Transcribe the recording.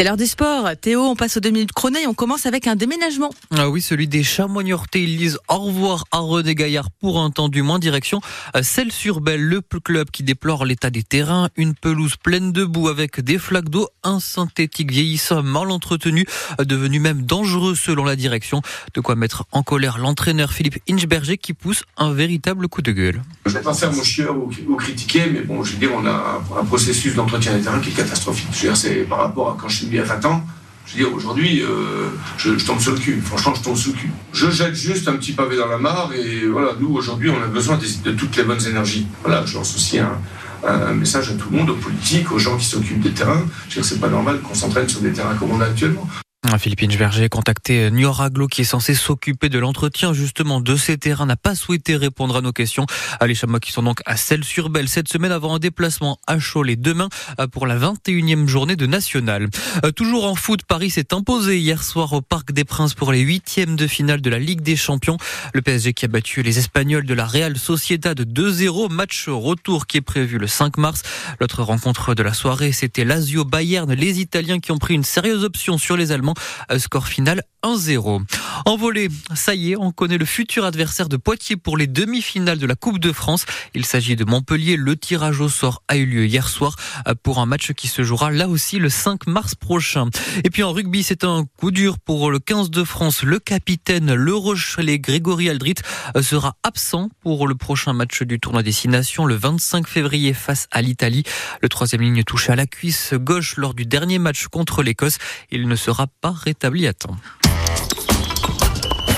C'est l'heure du sport. Théo, on passe aux deux minutes chrono et on commence avec un déménagement. Ah oui, celui des Chamoignortés. Ils disent au revoir à René Gaillard pour un temps du moins. Direction euh, Celle-sur-Belle, le club qui déplore l'état des terrains. Une pelouse pleine de boue avec des flaques d'eau, un synthétique vieillissant, mal entretenu, euh, devenu même dangereux selon la direction. De quoi mettre en colère l'entraîneur Philippe Inchberger qui pousse un véritable coup de gueule. Je vais pas faire mon chieur ou, critiquer, mais bon, je veux dire, on a un, processus d'entretien des terrains qui est catastrophique. Je veux dire, c'est par rapport à quand je venu à 20 ans. Je veux dire, aujourd'hui, euh, je, tombe sur le cul. Franchement, je tombe sur le cul. Je jette juste un petit pavé dans la mare et voilà, nous, aujourd'hui, on a besoin de, toutes les bonnes énergies. Voilà, je lance aussi un, un, message à tout le monde, aux politiques, aux gens qui s'occupent des terrains. Je veux dire, c'est pas normal qu'on s'entraîne sur des terrains comme on a actuellement. Philippine Verger, contacté Nioraglo qui est censé s'occuper de l'entretien justement de ces terrains, n'a pas souhaité répondre à nos questions. Les Chamois qui sont donc à Celle-sur-Belle cette semaine avant un déplacement à Cholet demain euh, pour la 21e journée de National. Euh, toujours en foot, Paris s'est imposé hier soir au Parc des Princes pour les huitièmes de finale de la Ligue des Champions. Le PSG qui a battu les Espagnols de la Real Sociedad de 2-0, match retour qui est prévu le 5 mars. L'autre rencontre de la soirée, c'était Lazio Bayern, les Italiens qui ont pris une sérieuse option sur les Allemands. Score final 1-0. En volée, ça y est, on connaît le futur adversaire de Poitiers pour les demi-finales de la Coupe de France. Il s'agit de Montpellier. Le tirage au sort a eu lieu hier soir pour un match qui se jouera là aussi le 5 mars prochain. Et puis en rugby, c'est un coup dur pour le 15 de France. Le capitaine, le Rochelet, Grégory Aldrit, sera absent pour le prochain match du tournoi Destination le 25 février face à l'Italie. Le troisième ligne touché à la cuisse gauche lors du dernier match contre l'Écosse. Il ne sera rétabli à temps.